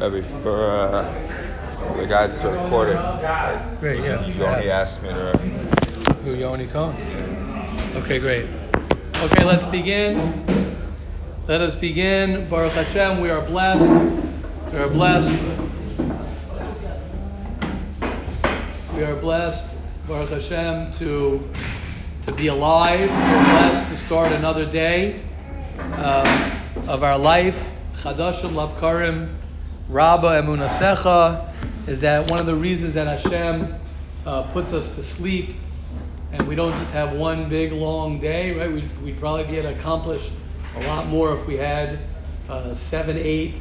Rebbe, for uh, the guys to record it, Great, yeah. Yoni asked me to. Who, Yoni Cohen? Okay, great. Okay, let's begin. Let us begin. Baruch Hashem, we are blessed. We are blessed. We are blessed, Baruch Hashem, to, to be alive. We're blessed to start another day um, of our life. Chadashim Labkarim, Rabba Emunasecha, is that one of the reasons that Hashem uh, puts us to sleep and we don't just have one big long day, right? We'd, we'd probably be able to accomplish a lot more if we had uh, seven, eight,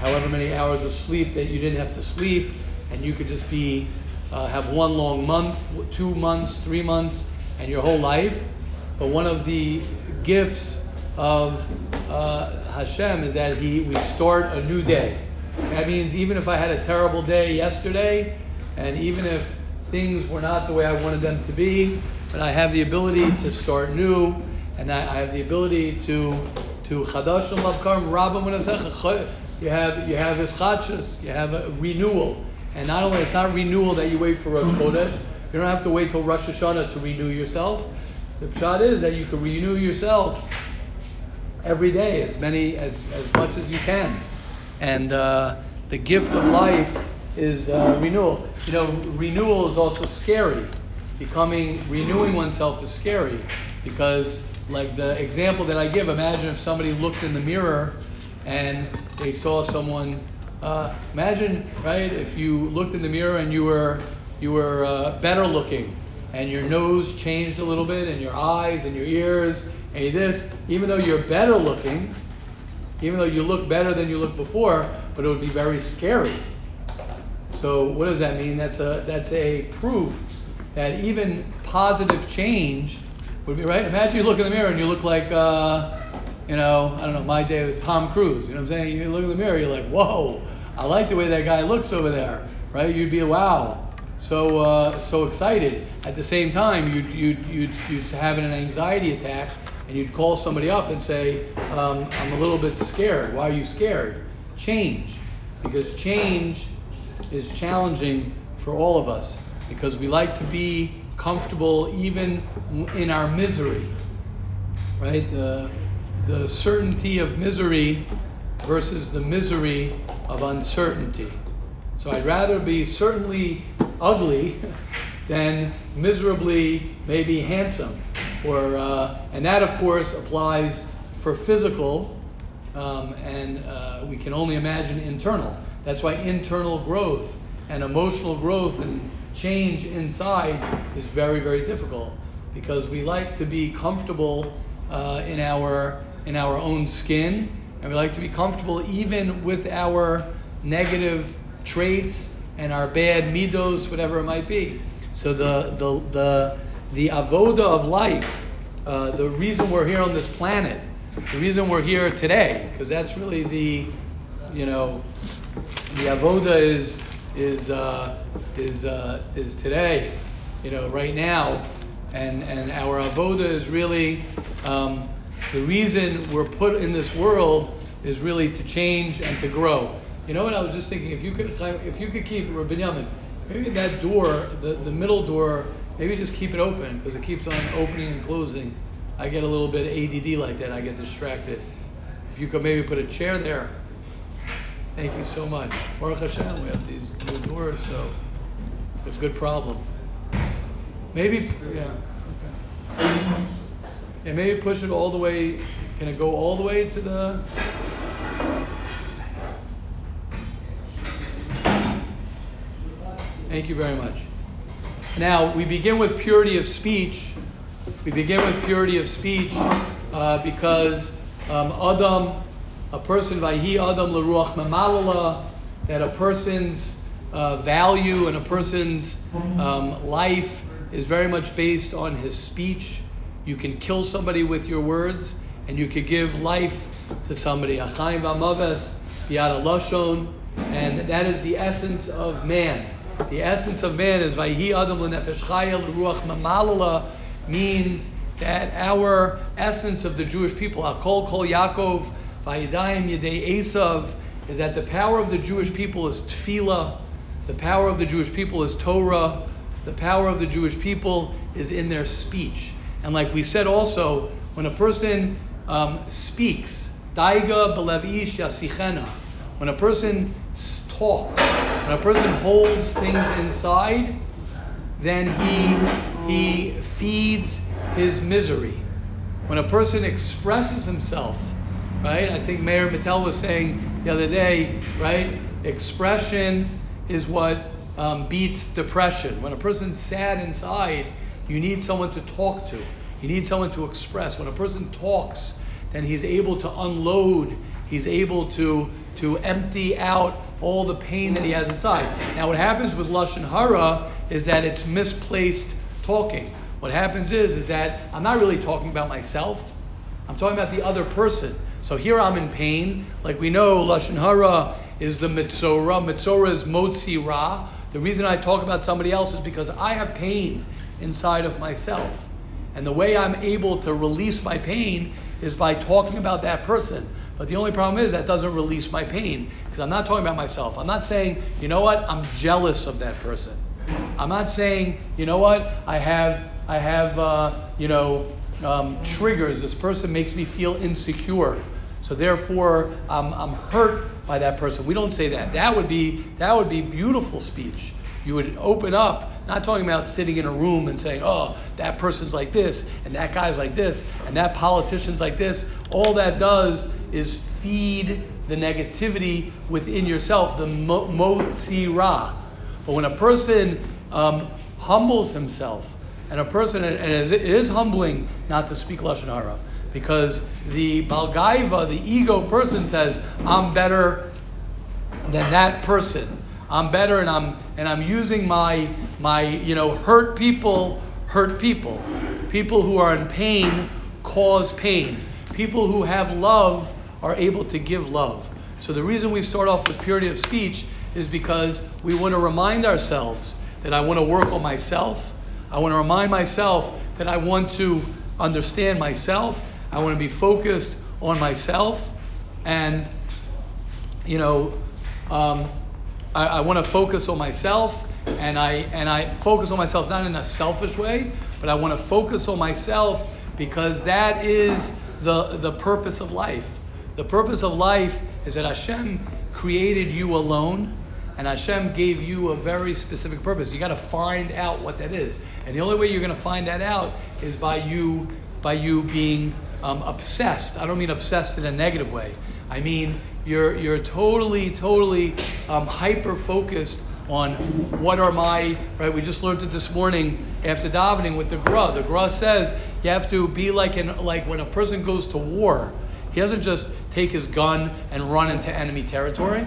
however many hours of sleep that you didn't have to sleep, and you could just be uh, have one long month, two months, three months, and your whole life. But one of the gifts of uh, Hashem is that He we start a new day. That means even if I had a terrible day yesterday, and even if things were not the way I wanted them to be, but I have the ability to start new, and I, I have the ability to to chadash lavkarm rabba You have you have ischachus, you have a renewal, and not only it's not renewal that you wait for Rosh Chodesh. You don't have to wait till Rosh Hashanah to renew yourself. The pshat is that you can renew yourself every day, as many as as much as you can, and uh, the gift of life is uh, renewal. You know, renewal is also scary. Becoming, renewing oneself is scary because, like the example that I give, imagine if somebody looked in the mirror and they saw someone. Uh, imagine, right, if you looked in the mirror and you were you were uh, better looking, and your nose changed a little bit, and your eyes and your ears, and this. Even though you're better looking, even though you look better than you looked before, but it would be very scary so what does that mean? That's a that's a proof that even positive change would be right. Imagine you look in the mirror and you look like uh, you know I don't know. My day was Tom Cruise. You know what I'm saying? You look in the mirror, you're like, whoa, I like the way that guy looks over there, right? You'd be wow, so uh, so excited. At the same time, you'd you'd you'd, you'd have an anxiety attack. And you'd call somebody up and say, um, I'm a little bit scared. Why are you scared? Change. Because change is challenging for all of us because we like to be comfortable even in our misery. Right? The, the certainty of misery versus the misery of uncertainty. So I'd rather be certainly ugly than miserably maybe handsome. Or, uh, and that, of course, applies for physical, um, and uh, we can only imagine internal. That's why internal growth and emotional growth and change inside is very, very difficult because we like to be comfortable uh, in our in our own skin, and we like to be comfortable even with our negative traits and our bad midos, whatever it might be. So the the the the avoda of life, uh, the reason we're here on this planet, the reason we're here today, because that's really the you know the avoda is is uh, is uh, is today, you know, right now, and and our avoda is really um, the reason we're put in this world is really to change and to grow. You know what I was just thinking? If you could if you could keep Rabbi Yamin, maybe that door, the, the middle door, maybe just keep it open because it keeps on opening and closing. I get a little bit ADD like that. I get distracted. If you could maybe put a chair there Thank you so much. Baruch Hashem, we have these new doors, so it's a good problem. Maybe, yeah. Okay. Yeah, maybe push it all the way. Can it go all the way to the? Thank you very much. Now, we begin with purity of speech. We begin with purity of speech uh, because um, Adam a person, Vayhi Adam Leruach Mamalala, that a person's uh, value and a person's um, life is very much based on his speech. You can kill somebody with your words, and you could give life to somebody. Achaim v'amaves yada lashon, and that is the essence of man. The essence of man is Vayhi Adam Lenefesh Chayil Ruach Mamalala means that our essence of the Jewish people, Akol Kol Yaakov Vayidayim Yedei Esav is that the power of the Jewish people is tefillah, the power of the Jewish people is Torah, the power of the Jewish people is in their speech. And like we said also, when a person um, speaks, daiga belev ish yasichena, when a person talks, when a person holds things inside, then he, he feeds his misery. When a person expresses himself, right? I think Meir Mattel was saying the other day, right? Expression is what um, beats depression. When a person's sad inside, you need someone to talk to. You need someone to express. When a person talks, then he's able to unload. He's able to to empty out all the pain that he has inside. Now, what happens with lashon hara is that it's misplaced talking. What happens is is that I'm not really talking about myself. I'm talking about the other person. So here I'm in pain. Like we know, lashon hara is the mitzora. Mitzora is motzi ra. The reason I talk about somebody else is because I have pain inside of myself. And the way I'm able to release my pain is by talking about that person. But the only problem is that doesn't release my pain because I'm not talking about myself. I'm not saying, you know what, I'm jealous of that person. I'm not saying, you know what, I have, I have, uh, you know, um, triggers. This person makes me feel insecure. So therefore, I'm, I'm hurt by that person. We don't say that. That would be that would be beautiful speech. You would open up, not talking about sitting in a room and saying, "Oh, that person's like this, and that guy's like this, and that politician's like this." All that does is feed the negativity within yourself, the mo- motzira. But when a person um, humbles himself, and a person, and it is humbling not to speak lashon hara because the Balgaiva, the ego person says, I'm better than that person. I'm better and I'm and I'm using my my you know hurt people hurt people. People who are in pain cause pain. People who have love are able to give love. So the reason we start off with purity of speech is because we want to remind ourselves that I want to work on myself. I want to remind myself that I want to understand myself I want to be focused on myself, and you know, um, I, I want to focus on myself, and I and I focus on myself not in a selfish way, but I want to focus on myself because that is the the purpose of life. The purpose of life is that Hashem created you alone, and Hashem gave you a very specific purpose. You got to find out what that is, and the only way you're going to find that out is by you by you being um, obsessed. I don't mean obsessed in a negative way. I mean you're you're totally totally um, hyper focused on what are my right. We just learned it this morning after davening with the Gra. The Gra says you have to be like in like when a person goes to war. He doesn't just take his gun and run into enemy territory.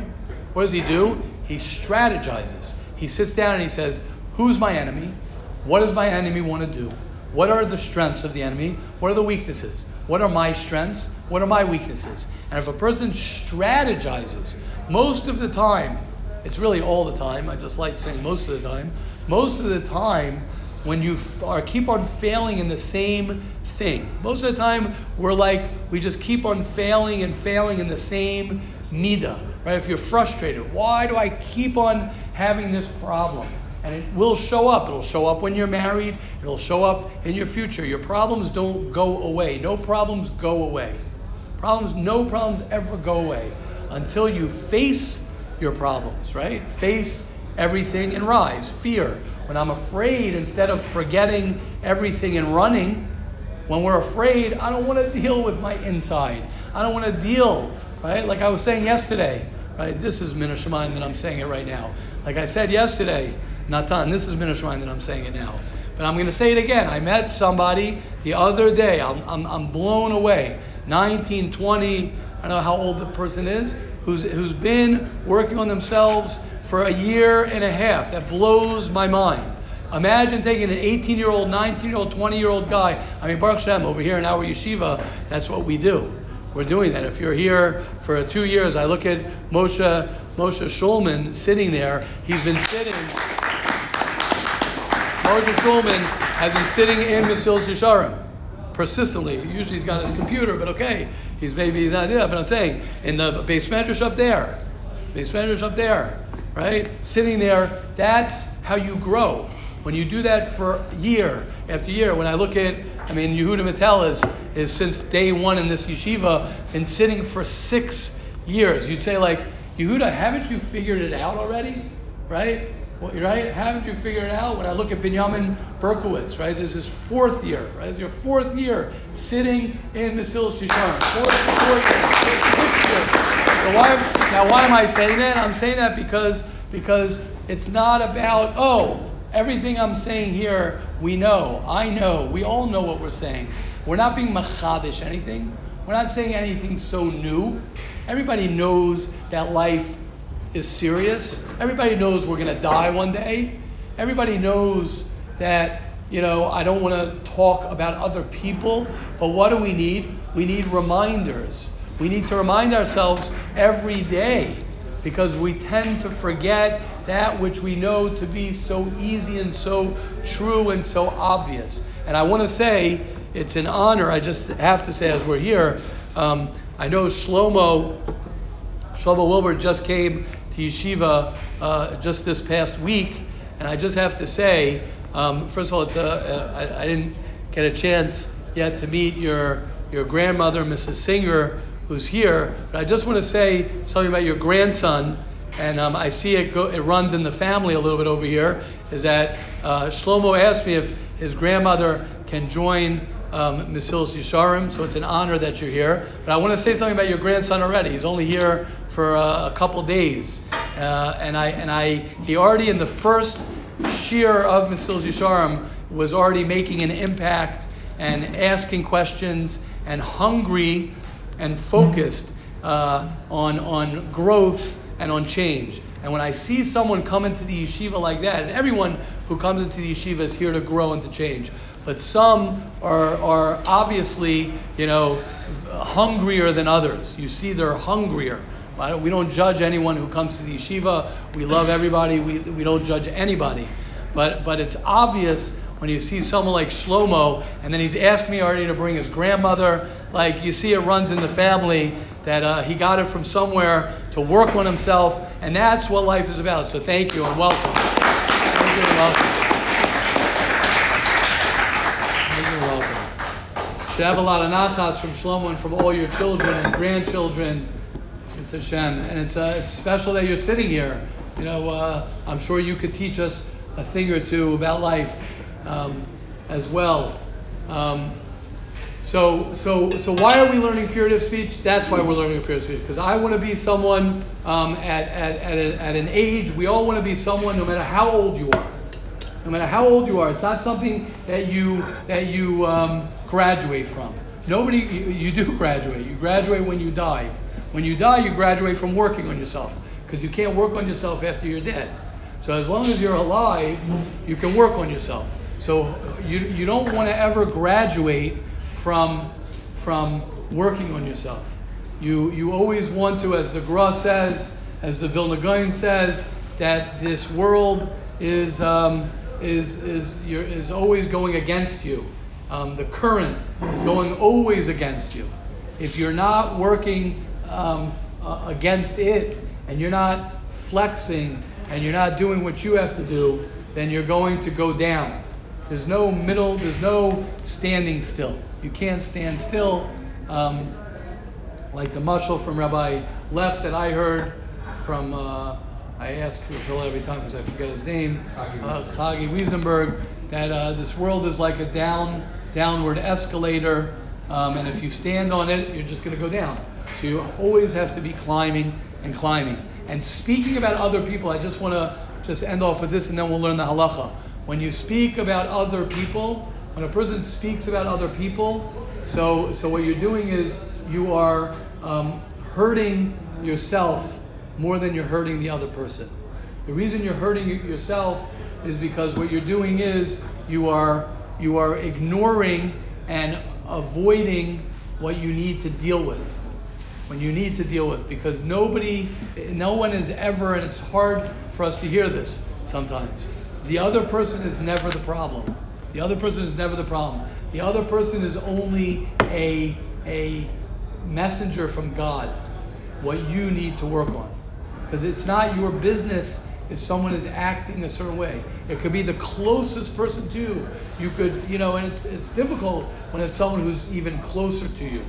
What does he do? He strategizes. He sits down and he says, "Who's my enemy? What does my enemy want to do? What are the strengths of the enemy? What are the weaknesses? What are my strengths? What are my weaknesses? And if a person strategizes, most of the time, it's really all the time, I just like saying most of the time, most of the time, when you are keep on failing in the same thing. Most of the time, we're like, we just keep on failing and failing in the same midah, right? If you're frustrated, why do I keep on having this problem? And it will show up. It'll show up when you're married. It'll show up in your future. Your problems don't go away. No problems go away. Problems, no problems ever go away until you face your problems, right? Face everything and rise. Fear. When I'm afraid, instead of forgetting everything and running, when we're afraid, I don't want to deal with my inside. I don't want to deal, right? Like I was saying yesterday, right? This is Minashemaim that I'm saying it right now. Like I said yesterday, Natan. This is Minashmaim that I'm saying it now. But I'm going to say it again. I met somebody the other day. I'm, I'm, I'm blown away. 19, 20, I don't know how old the person is, who's, who's been working on themselves for a year and a half. That blows my mind. Imagine taking an 18 year old, 19 year old, 20 year old guy. I mean, Baruch Shem, over here in our yeshiva, that's what we do. We're doing that. If you're here for two years, I look at Moshe, Moshe Shulman sitting there. He's been sitting. Moshe Shulman has been sitting in Mesilas Yesharim persistently. Usually he's got his computer, but okay, he's maybe not doing that. But I'm saying in the Beis Medrash up there, Beis Medrash up there, right? Sitting there, that's how you grow. When you do that for year after year, when I look at, I mean, Yehuda Mattel is, is since day one in this yeshiva, been sitting for six years. You'd say, like, Yehuda, haven't you figured it out already? Right? Right? Haven't you figured it out? When I look at Benjamin Berkowitz, right? This is fourth year, right? It's your fourth year sitting in Mesilas Yesharim. Fourth, fourth, year. So why, now why am I saying that? I'm saying that because, because it's not about, oh, everything I'm saying here, we know, I know, we all know what we're saying. We're not being machadish anything. We're not saying anything so new. Everybody knows that life is serious. Everybody knows we're going to die one day. Everybody knows that, you know, I don't want to talk about other people, but what do we need? We need reminders. We need to remind ourselves every day because we tend to forget that which we know to be so easy and so true and so obvious. And I want to say it's an honor, I just have to say as we're here, um, I know Shlomo, Shlomo Wilbur just came to Yeshiva uh, just this past week, and I just have to say, um, first of all, it's a, a, I, I didn't get a chance yet to meet your, your grandmother, Mrs. Singer, who's here, but I just want to say something about your grandson, and um, I see it, go, it runs in the family a little bit over here, is that uh, Shlomo asked me if his grandmother can join um, Mesilas Yesharim, so it's an honor that you're here. But I want to say something about your grandson already. He's only here for uh, a couple days, uh, and I and I he already in the first shiur of Mesilas Yesharim was already making an impact and asking questions and hungry and focused uh, on on growth and on change. And when I see someone come into the yeshiva like that, and everyone who comes into the yeshiva is here to grow and to change but some are, are obviously, you know, hungrier than others. You see, they're hungrier. We don't judge anyone who comes to the yeshiva. We love everybody. We, we don't judge anybody. But, but it's obvious when you see someone like Shlomo, and then he's asked me already to bring his grandmother. Like you see, it runs in the family that uh, he got it from somewhere to work on himself, and that's what life is about. So thank you and welcome. Thank you and welcome. Should have a lot of nachas from Shlomo and from all your children and grandchildren. It's Hashem, and it's uh, it's special that you're sitting here. You know, uh, I'm sure you could teach us a thing or two about life um, as well. Um, so, so, so why are we learning purity of speech? That's why we're learning purity of speech. Because I want to be someone um, at, at, at, a, at an age, we all want to be someone no matter how old you are. No matter how old you are, it's not something that you, that you um, graduate from. Nobody, you, you do graduate. You graduate when you die. When you die, you graduate from working on yourself because you can't work on yourself after you're dead. So as long as you're alive, you can work on yourself. So you, you don't want to ever graduate from, from working on yourself. You, you always want to, as the Gra says, as the Vilna Gaon says, that this world is, um, is, is, is always going against you. Um, the current is going always against you. If you're not working um, uh, against it and you're not flexing and you're not doing what you have to do, then you're going to go down. There's no middle, there's no standing still. You can't stand still. Um, like the mushal from Rabbi Leff that I heard from, uh, I ask Phil every time because I forget his name, uh, Chagi Wiesenberg, that uh, this world is like a down downward escalator, um, and if you stand on it, you're just going to go down. So you always have to be climbing and climbing. And speaking about other people, I just want to just end off with this, and then we'll learn the halacha. When you speak about other people, when a person speaks about other people, so so what you're doing is you are um, hurting yourself more than you're hurting the other person. The reason you're hurting yourself is because what you're doing is you are you are ignoring and avoiding what you need to deal with. When you need to deal with, because nobody, no one is ever, and it's hard for us to hear this sometimes. The other person is never the problem. The other person is never the problem. The other person is only a, a messenger from God, what you need to work on. because it's not your business if someone is acting a certain way. It could be the closest person to you. You could, you know, and it's, it's difficult when it's someone who's even closer to you,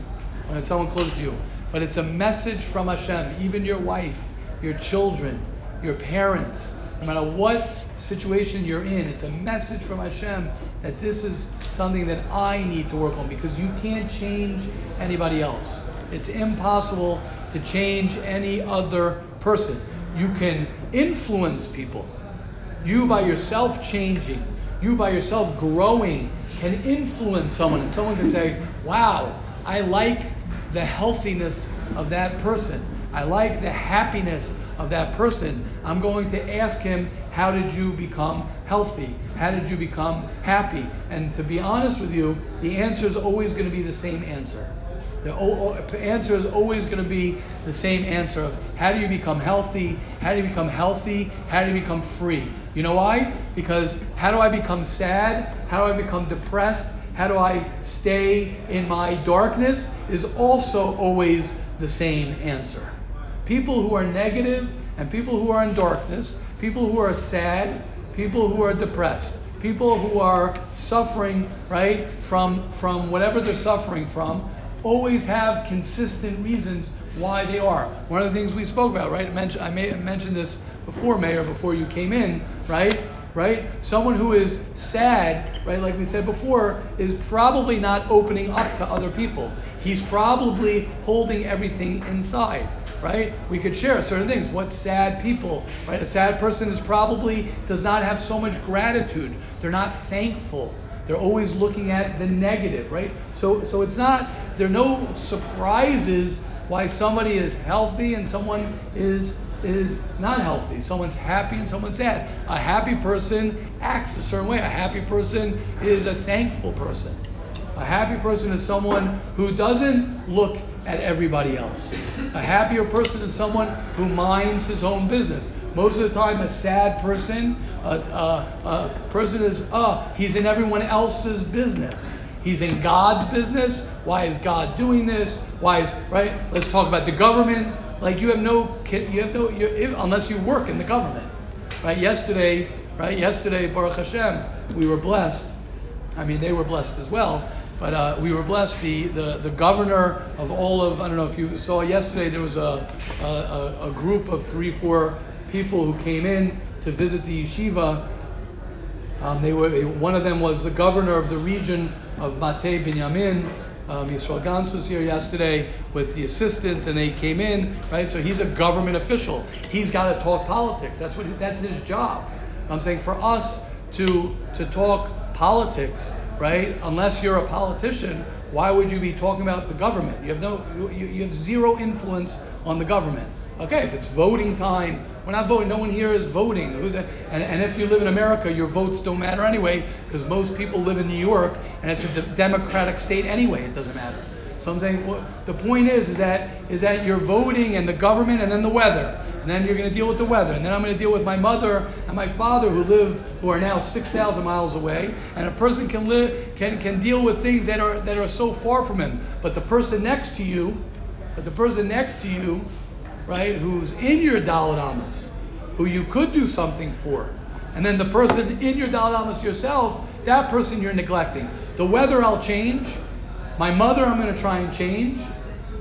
when it's someone close to you. But it's a message from Hashem, even your wife, your children, your parents, no matter what situation you're in, it's a message from Hashem that this is something that I need to work on because you can't change anybody else. It's impossible to change any other person. You can influence people. You by yourself changing, you by yourself growing can influence someone. And someone can say, Wow, I like the healthiness of that person. I like the happiness of that person. I'm going to ask him, How did you become healthy? How did you become happy? And to be honest with you, the answer is always going to be the same answer. The answer is always going to be the same answer of how do you become healthy? How do you become healthy? How do you become free? You know why? Because how do I become sad? How do I become depressed? How do I stay in my darkness? Is also always the same answer. People who are negative and people who are in darkness, people who are sad, people who are depressed, people who are suffering, right, from, from whatever they're suffering from, always have consistent reasons why they are. One of the things we spoke about, right? I mentioned, I may, mentioned this before, Meir, before you came in, right? Right? Someone who is sad, right, like we said before, is probably not opening up to other people. He's probably holding everything inside, right? We could share certain things. What sad people, right? A sad person is probably does not have so much gratitude. They're not thankful. They're always looking at the negative, right? So so it's not there are no surprises why somebody is healthy and someone is is not healthy. Someone's happy and someone's sad. A happy person acts a certain way. A happy person is a thankful person. A happy person is someone who doesn't look at everybody else. A happier person is someone who minds his own business. Most of the time, a sad person, a, a, a person is, uh, he's in everyone else's business. He's in God's business. Why is God doing this? Why is right? Let's talk about the government. Like you have no, you have no, if, unless you work in the government, right? Yesterday, right? Yesterday, Baruch Hashem, we were blessed. I mean, they were blessed as well. But uh, we were blessed. The, the, the governor of all of, I don't know if you saw yesterday, there was a, a, a group of three, four people who came in to visit the yeshiva. Um, they were, one of them was the governor of the region of Mate Binyamin. Um, Yisrael Gantz was here yesterday with the assistants, and they came in, right? So he's a government official. He's got to talk politics. That's what that's his job. I'm saying for us to to talk politics, right? Unless you're a politician, why would you be talking about the government? You have no, you, you have zero influence on the government. Okay, if it's voting time, we're not voting. No one here is voting. And, and if you live in America, your votes don't matter anyway, because most people live in New York, and it's a democratic state anyway. It doesn't matter. So I'm saying the point is, is that is that you're voting and the government, and then the weather, and then you're going to deal with the weather, and then I'm going to deal with my mother and my father who live who are now six thousand miles away, and a person can live can can deal with things that are that are so far from him. But the person next to you, but the person next to you right, who's in your Daled Amos, who you could do something for. And then the person in your Daled Amos yourself, that person you're neglecting. The weather I'll change. My mother I'm going to try and change.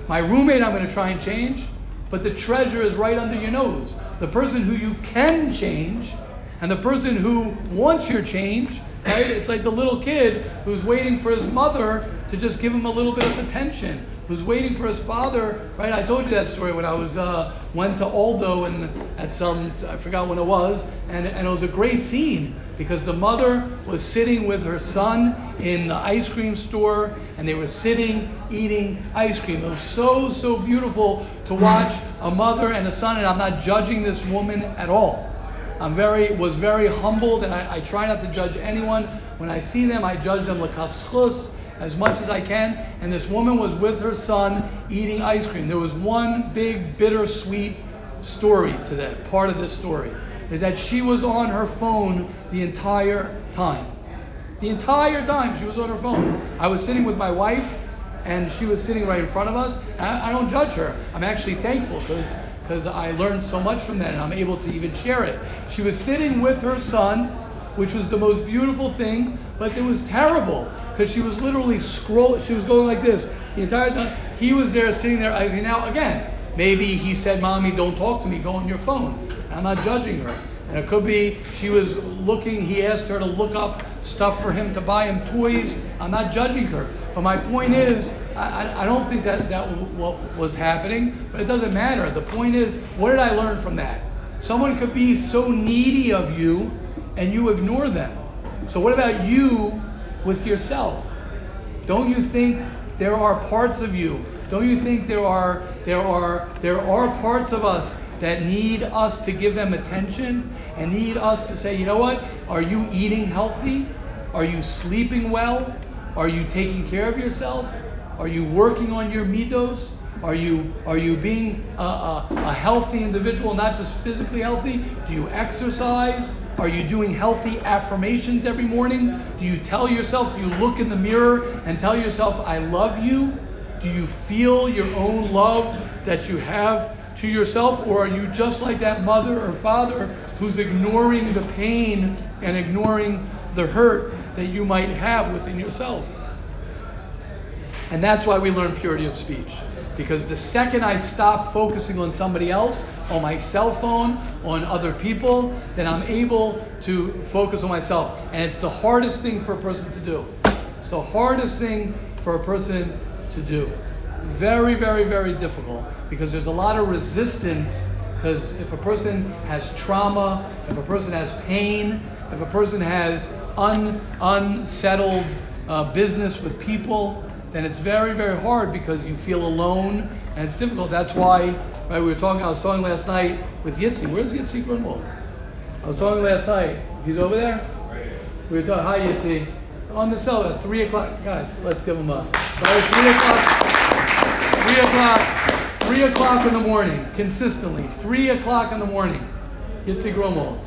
My roommate I'm going to try and change. But the treasure is right under your nose. The person who you can change and the person who wants your change, right? It's like the little kid who's waiting for his mother to just give him a little bit of attention who's waiting for his father, right? I told you that story when I was uh, went to Aldo and at some I forgot when it was, and, and it was a great scene because the mother was sitting with her son in the ice cream store and they were sitting eating ice cream. It was so so beautiful to watch a mother and a son, and I'm not judging this woman at all. I'm very was very humbled, and I, I try not to judge anyone. When I see them, I judge them lekavschus as much as I can. And this woman was with her son eating ice cream. There was one big bittersweet story to that part of this story is that she was on her phone the entire time. The entire time she was on her phone. I was sitting with my wife and she was sitting right in front of us. I, don't judge her. I'm actually thankful because because I learned so much from that and I'm able to even share it. She was sitting with her son, which was the most beautiful thing, but it was terrible because she was literally scrolling. She was going like this the entire time. He was there sitting there. I say, now again, maybe he said, Mommy, don't talk to me, go on your phone. I'm not judging her. And it could be she was looking, he asked her to look up stuff for him to buy him toys. I'm not judging her. But my point is, I, I don't think that that what was happening, but it doesn't matter. The point is, what did I learn from that? Someone could be so needy of you and you ignore them. So, what about you with yourself? Don't you think there are parts of you? Don't you think there are there are there are parts of us that need us to give them attention and need us to say, you know what? Are you eating healthy? Are you sleeping well? Are you taking care of yourself? Are you working on your middos? Are you are you being a, a, a, healthy individual, not just physically healthy? Do you exercise? Are you doing healthy affirmations every morning? Do you tell yourself? Do you look in the mirror and tell yourself, "I love you"? Do you feel your own love that you have to yourself, or are you just like that mother or father who's ignoring the pain and ignoring the hurt that you might have within yourself. And that's why we learn purity of speech. Because the second I stop focusing on somebody else, on my cell phone, on other people, then I'm able to focus on myself. And it's the hardest thing for a person to do. It's the hardest thing for a person to do. Very, very, very difficult because there's a lot of resistance. Because if a person has trauma, if a person has pain, if a person has un, unsettled uh, business with people, then it's very, very hard because you feel alone and it's difficult. That's why, right, we were talking, I was talking last night with Yitzi. Where's Yitzi Grunwald? I was talking last night. He's over there? We were talking, hi Yitzi. On the cell at 3 o'clock. Guys, let's give him a. Right, 3 o'clock. 3 o'clock. 3 o'clock in the morning, consistently. 3 o'clock in the morning. Yitzi Grunwald.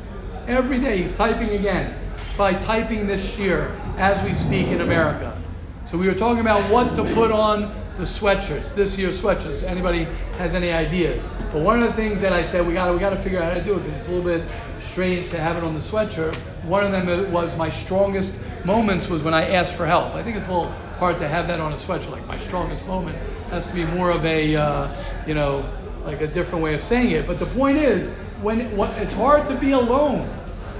Every day he's typing again. It's by typing this year as we speak in America. So we were talking about what to put on the sweatshirts, this year's sweatshirts. Anybody has any ideas? But one of the things that I said we got we got to figure out how to do it because it's a little bit strange to have it on the sweatshirt. One of them was my strongest moments was when I asked for help. I think it's a little hard to have that on a sweatshirt. Like my strongest moment has to be more of a uh, you know like a different way of saying it. But the point is when it's hard to be alone.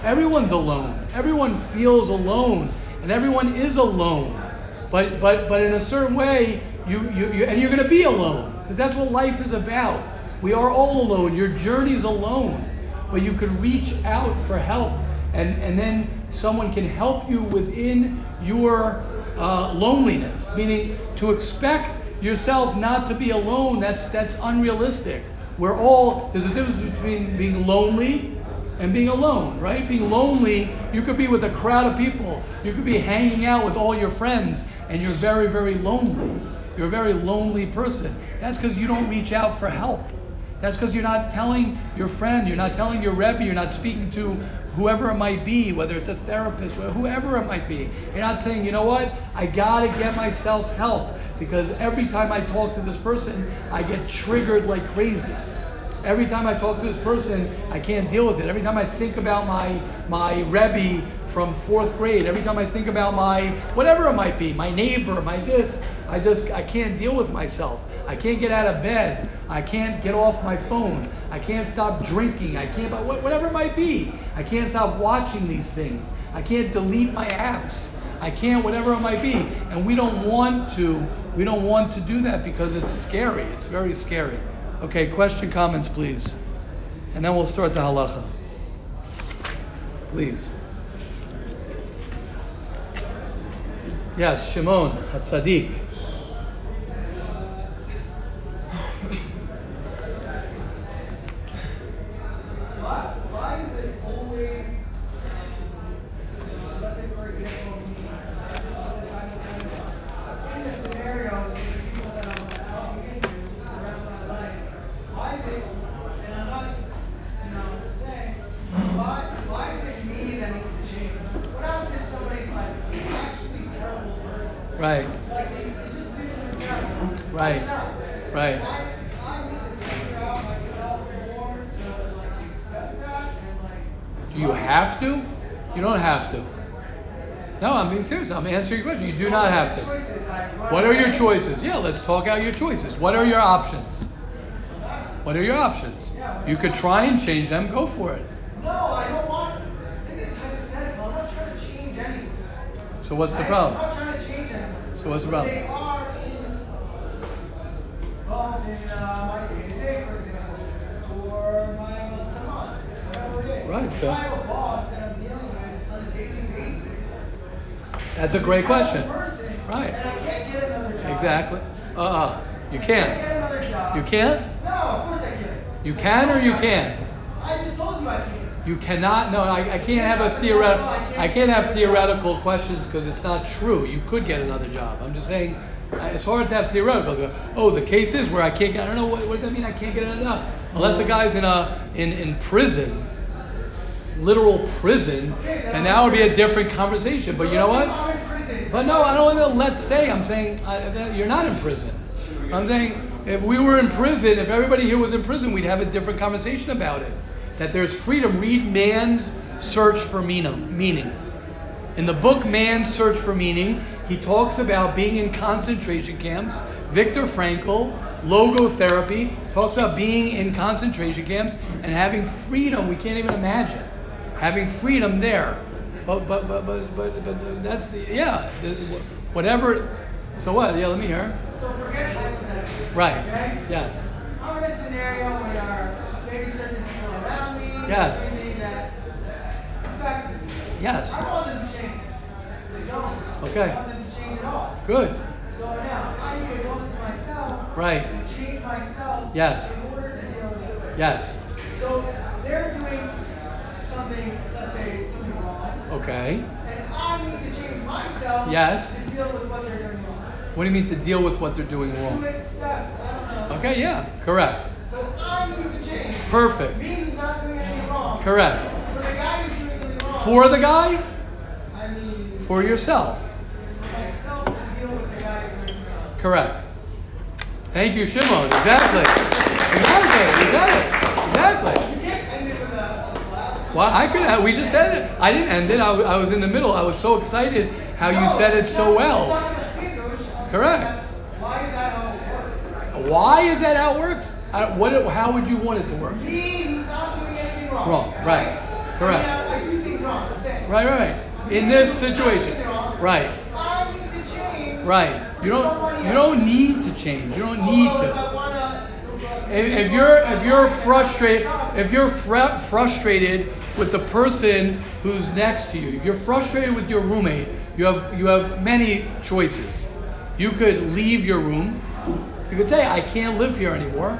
Everyone's alone. Everyone feels alone, and everyone is alone. But but but in a certain way, you you, you and you're going to be alone because that's what life is about. We are all alone. Your journey's alone, but you could reach out for help, and and then someone can help you within your uh, loneliness. Meaning to expect yourself not to be alone. That's that's unrealistic. We're all, there's a difference between being lonely and being alone, right? Being lonely, you could be with a crowd of people. You could be hanging out with all your friends, and you're very, very lonely. You're a very lonely person. That's because you don't reach out for help. That's because you're not telling your friend, you're not telling your Rebbe, you're not speaking to whoever it might be, whether it's a therapist, whoever it might be. You're not saying, you know what, I gotta get myself help because every time I talk to this person, I get triggered like crazy. Every time I talk to this person, I can't deal with it. Every time I think about my my Rebbe from fourth grade, every time I think about my whatever it might be, my neighbor, my this, I just I can't deal with myself. I can't get out of bed. I can't get off my phone. I can't stop drinking. I can't whatever it might be. I can't stop watching these things. I can't delete my apps. I can't whatever it might be. And we don't want to we don't want to do that because it's scary. It's very scary. Okay, question, comments, please. And then we'll start the halacha. Please. Yes, Shimon, Hatzadik. Right. Right. Right. Do you have to? You don't have to. No, I'm being serious. I'm answering your question. You do not have to. What are your choices? Yeah, let's talk out your choices. What are your options? What are your options? You could try and change them. Go for it. No, I don't want. In this hypothetical, I'm not trying to change anyone. So what's the I'm problem? not trying to change anyone. So what's the problem? They are involved in uh, my day to day, for example, or my month to month, whatever it is. Right, so- If I have a boss that I'm dealing with on a daily basis, That's a great question. Right. And I can't get another job. Exactly. Uh uh You can't can't. get another job. You can't? No, of course I can. You can or you can't? I just told you I can't. You cannot. No, I, I can't have a theoretical. I can't have theoretical questions because it's not true. You could get another job. I'm just saying, it's hard to have theoreticals. Oh, the case is where I can't get. I don't know what, what does that mean. I can't get another job unless a guy's in a in in prison, literal prison, and that would be a different conversation. But you know what? But no, I don't want to let's say. I'm saying uh, you're not in prison. I'm saying if we were in prison, if everybody here was in prison, we'd have a different conversation about it. That there's freedom. Read Man's Search for. Meaning. In the book Man's Search for Meaning, he talks about being in concentration camps. Viktor Frankl, logotherapy, talks about being in concentration camps and having freedom we can't even imagine. Having freedom there. But but but but but, but that's the, yeah, the, whatever so what? Yeah, let me hear. So forget hypotheticals. Right. Okay? Yes. I'm in a scenario where maybe certain people around me Yes. that affect me. Yes. I want them to change. They don't. Okay. I want them to change at all. Good. So now I need to go into myself Right. and change myself Yes. in order to deal with it. Yes. So they're doing something, let's say something wrong, Okay. and I need to change myself Yes. to deal with what they're doing wrong. What do you mean to deal with what they're doing wrong? To accept, I don't know. Okay, yeah. Correct. So I need to change. Perfect. Me who's not doing anything wrong. Correct. For the guy who's doing something wrong. For the guy? I mean, For yourself. for myself to deal with the guy who's doing wrong. Correct. Thank you, Shimon. Exactly. Exactly. Exactly. Exactly. You can't end it with a, a laugh. Well, I could have, we just said it. I didn't end it. I, I was in the middle. I was so excited how you said it so well. Correct. Why is that how it works? Why is that how it works? I, what, how would you want it to work? Me who's not doing anything wrong. Wrong, right. Correct. I, mean, I, do things wrong. Right, right, right. In this situation. Right, I need to change. right. You don't, you don't need to change. You don't need to. If, if you're if you're frustrated if you're fr- frustrated with the person who's next to you, if you're frustrated with your roommate, you have you have many choices. You could leave your room. You could say, "I can't live here anymore."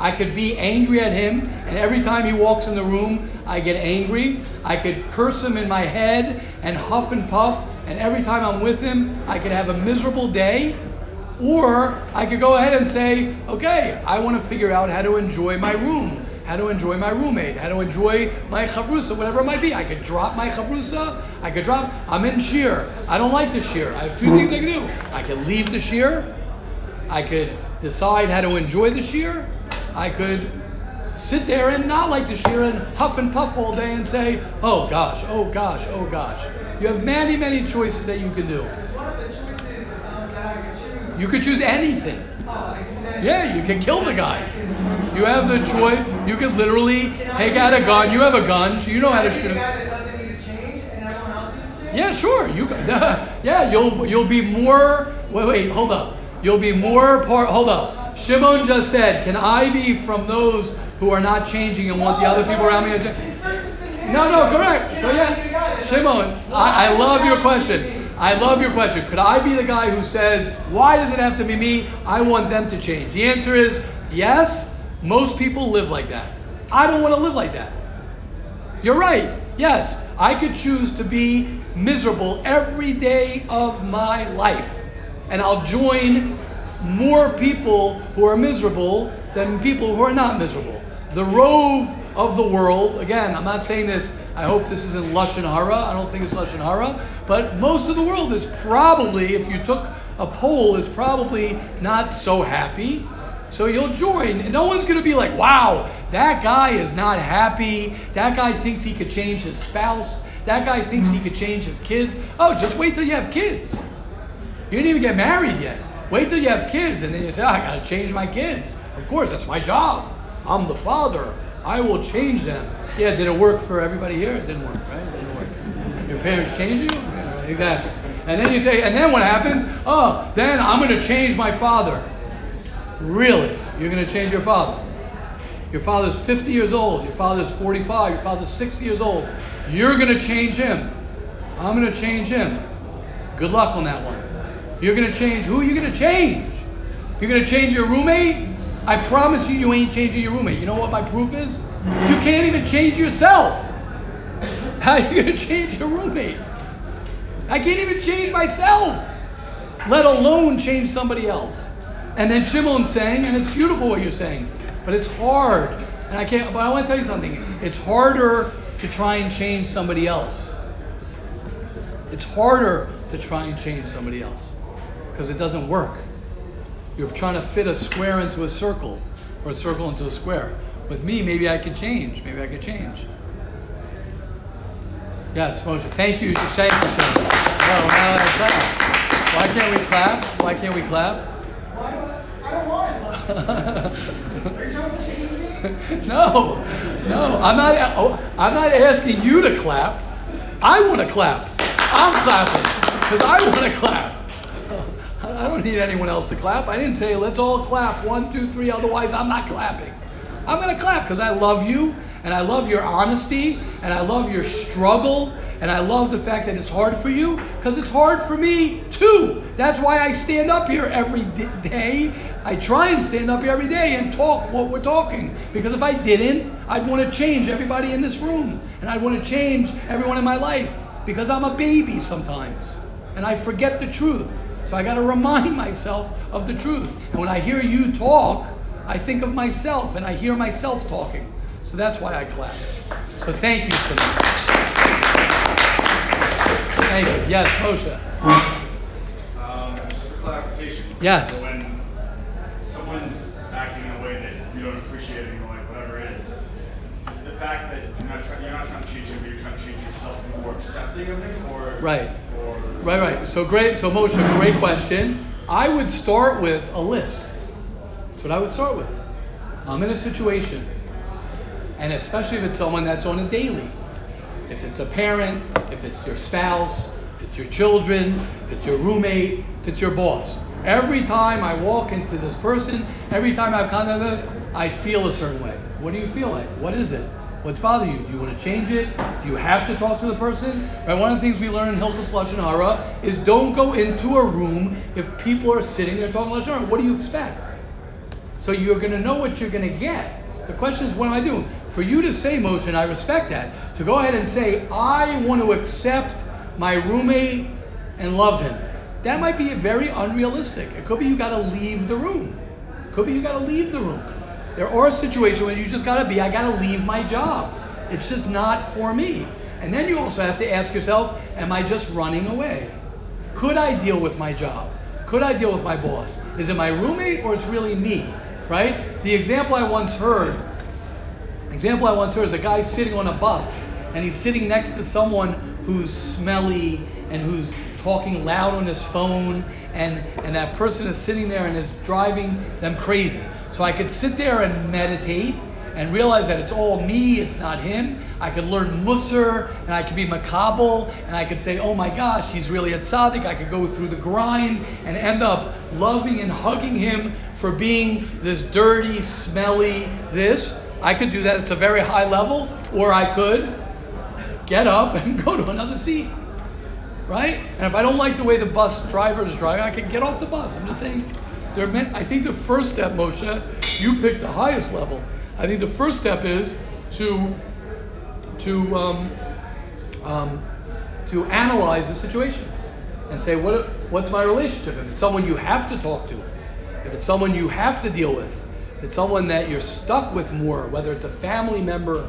I could be angry at him, and every time he walks in the room, I get angry. I could curse him in my head and huff and puff, and every time I'm with him, I could have a miserable day. Or I could go ahead and say, okay, I want to figure out how to enjoy my room, how to enjoy my roommate, how to enjoy my chavrusa, whatever it might be. I could drop my chavrusa. I could drop. I'm in shiur. I don't like the shiur. I have two things I can do. I could leave the shiur. I could decide how to enjoy the shiur. I could sit there and not like the shiur and huff and puff all day and say, oh gosh, oh gosh, oh gosh. You have many, many choices that you can do. it's one of the choices that I could choose. You could choose anything. Can Yeah, you can kill the guy. You have the choice. You could literally take out a gun. You have a gun, so you know how to shoot. Yeah, sure. You could. yeah, you'll you'll be more. Wait, wait, hold up. You'll be more part. Hold up. Shimon just said, "Can I be from those who are not changing and want the other people around me to change?" No, no, correct. So yeah. Shimon, I, I love your question. I love your question. Could I be the guy who says, "Why does it have to be me? I want them to change." The answer is yes. Most people live like that. I don't want to live like that. You're right. Yes, I could choose to be miserable every day of my life. And I'll join more people who are miserable than people who are not miserable. The rove of the world, again, I'm not saying this, I hope this isn't Lashon Hara, I don't think it's Lashon Hara, but most of the world is probably, if you took a poll, is probably not so happy. So you'll join, and no one's gonna be like, wow, that guy is not happy. That guy thinks he could change his spouse. That guy thinks he could change his kids. Oh, just wait till you have kids. You didn't even get married yet. Wait till you have kids, and then you say, oh, I gotta change my kids. Of course, that's my job. I'm the father. I will change them. Yeah, did it work for everybody here? It didn't work, right? It didn't work. Your parents change you? Yeah, exactly. And then you say, and then what happens? Oh, then I'm gonna change my father. Really? You're gonna change your father? Your father's 50 years old. Your father's 45. Your father's 60 years old. You're gonna change him. I'm gonna change him. Good luck on that one. You're gonna change who? You're gonna change. You're gonna change your roommate? I promise you, you ain't changing your roommate. You know what my proof is? You can't even change yourself. How are you gonna change your roommate? I can't even change myself, let alone change somebody else. And then Shimon's saying, and it's beautiful what you're saying, but it's hard. And I can't, but I want to tell you something. It's harder to try and change somebody else. It's harder to try and change somebody else because it doesn't work. You're trying to fit a square into a circle or a circle into a square. With me, maybe I could change. Maybe I could change. Yes, Moshe. Thank you, for saying. No, now I clap. Why can't we clap? Why can't we clap? Why don't I, I don't want to clap. Are you trying to change me? No, no. I'm not. oh, I'm not asking you to clap. I want to clap. I'm clapping because I want to clap. I don't need anyone else to clap. I didn't say let's all clap one, two, three. Otherwise, I'm not clapping. I'm gonna clap because I love you and I love your honesty and I love your struggle and I love the fact that it's hard for you because it's hard for me too. That's why I stand up here every day. I try and stand up here every day and talk what we're talking because if I didn't, I'd want to change everybody in this room and I'd want to change everyone in my life because I'm a baby sometimes and I forget the truth. So I got to remind myself of the truth. And when I hear you talk, I think of myself and I hear myself talking. So that's why I clap. So thank you, Shimon. Thank you. Yes, Moshe. Um, just for clarification. Yes. So when someone's acting in a way that you don't appreciate anymore, like whatever it is, is it the fact that you're not trying, you're not trying to change him, but you're trying to change yourself and more accepting of him, or Right. Right, right. So great. So Moshe, great question. I would start with a list. That's what I would start with. I'm in a situation, and especially if it's someone that's on a daily. If it's a parent, if it's your spouse, if it's your children, if it's your roommate, if it's your boss. Every time I walk into this person, every time I have contact with them, I feel a certain way. What do you feel like? What is it? What's bothering you? Do you want to change it? Do you have to talk to the person? Right. One of the things we learn in Hilchas Lashon Hara is don't go into a room if people are sitting there talking Lashon Hara. What do you expect? So you're going to know what you're going to get. The question is, what am I doing? For you to say, Moshe, and I respect that, to go ahead and say, I want to accept my roommate and love him. That might be very unrealistic. It could be you got to leave the room. It could be you got to leave the room. There are situations where you just got to be, I got to leave my job. It's just not for me. And then you also have to ask yourself, am I just running away? Could I deal with my job? Could I deal with my boss? Is it my roommate or it's really me? Right? The example I once heard, example I once heard is a guy sitting on a bus and he's sitting next to someone who's smelly and who's talking loud on his phone and, and that person is sitting there and is driving them crazy. So I could sit there and meditate and realize that it's all me, it's not him. I could learn Musar and I could be Makabal and I could say, oh my gosh, he's really a tzaddik. I could go through the grind and end up loving and hugging him for being this dirty, smelly, this. I could do that. It's a very high level. Or I could get up and go to another seat. Right? And if I don't like the way the bus driver is driving, I could get off the bus. I'm just saying, meant, I think the first step, Moshe, you picked the highest level. I think the first step is to to um, um, to analyze the situation and say what what's my relationship. If it's someone you have to talk to, if it's someone you have to deal with, if it's someone that you're stuck with more, whether it's a family member,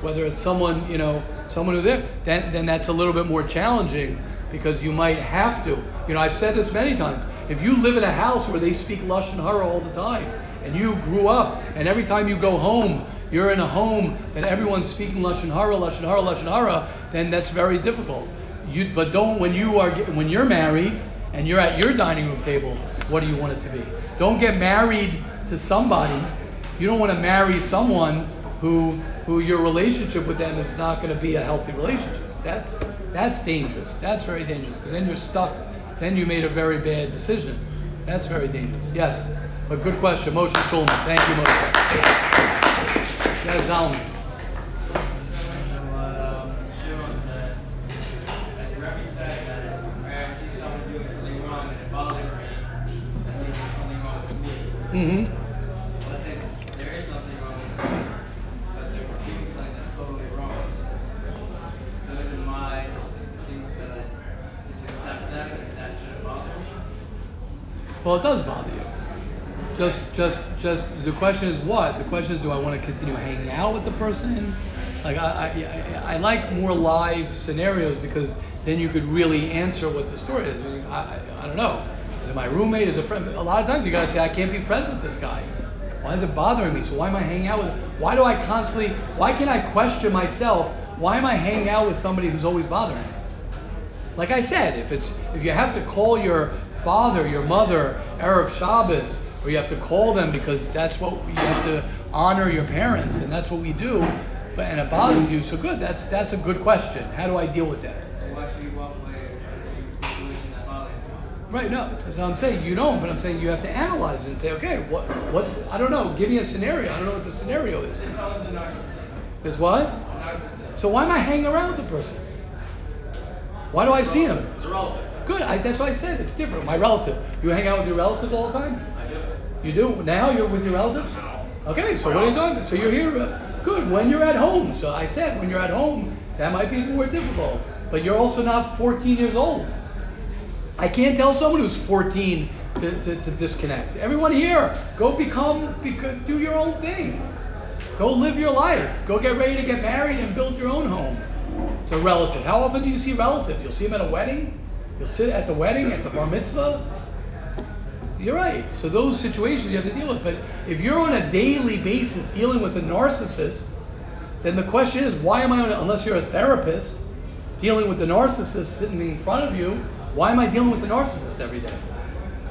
whether it's someone you know someone who's there, then then that's a little bit more challenging because you might have to. You know, I've said this many times. If you live in a house where they speak lashon hara all the time, and you grew up, and every time you go home, you're in a home that everyone's speaking lashon hara, lashon hara, lashon hara, then that's very difficult. You, but don't when you are when you're married and you're at your dining room table. What do you want it to be? Don't get married to somebody. You don't want to marry someone who who your relationship with them is not going to be a healthy relationship. That's that's dangerous. That's very dangerous because then you're stuck. Then you made a very bad decision. That's very dangerous. Yes, but good question, Moshe Schulman. Thank you, Moshe. Yes, Zalman. what um, Shimon said. Like Rebbe said that if I see someone doing something wrong and it bothers me, that means there's something wrong with me. Mm-hmm. Let's say there is nothing wrong with me, but they're doing something that's totally wrong. So is it my thing to like, just accept them and that shouldn't bother me? Well, it does bother you. Just, just, just. The question is what? The question is, do I want to continue hanging out with the person? Like, I, I, I, like more live scenarios because then you could really answer what the story is. I, mean, I, I, don't know. Is it my roommate? Is a friend? A lot of times you gotta say, I can't be friends with this guy. Why is it bothering me? So why am I hanging out with? Why do I constantly? Why can I question myself? Why am I hanging out with somebody who's always bothering me? Like I said, if it's if you have to call your father, your mother, erev Shabbos, or you have to call them because that's what you have to honor your parents, and that's what we do. But and it bothers you, so good. That's that's a good question. How do I deal with that? Right, no. What I'm saying. You don't, but I'm saying you have to analyze it and say, okay, what what's I don't know. Give me a scenario. I don't know what the scenario is. Is what? So why am I hanging around with the person? Why do I see him? It's a relative. Good. I, that's what I said. It's different. My relative. You hang out with your relatives all the time? I do. You do? Now you're with your relatives? Okay, so what are you talking about? So you're here. uh, Good. When you're at home. So I said when you're at home, that might be more difficult. But you're also not 14 years old. I can't tell someone who's 14 to, to, to disconnect. Everyone here, go become, beca- do your own thing. Go live your life. Go get ready to get married and build your own home. A relative. How often do you see relatives? You'll see them at a wedding. You'll sit at the wedding, at the bar mitzvah. You're right. So those situations you have to deal with. But if you're on a daily basis dealing with a narcissist, then the question is, why am I on? A, unless you're a therapist dealing with the narcissist sitting in front of you, why am I dealing with the narcissist every day?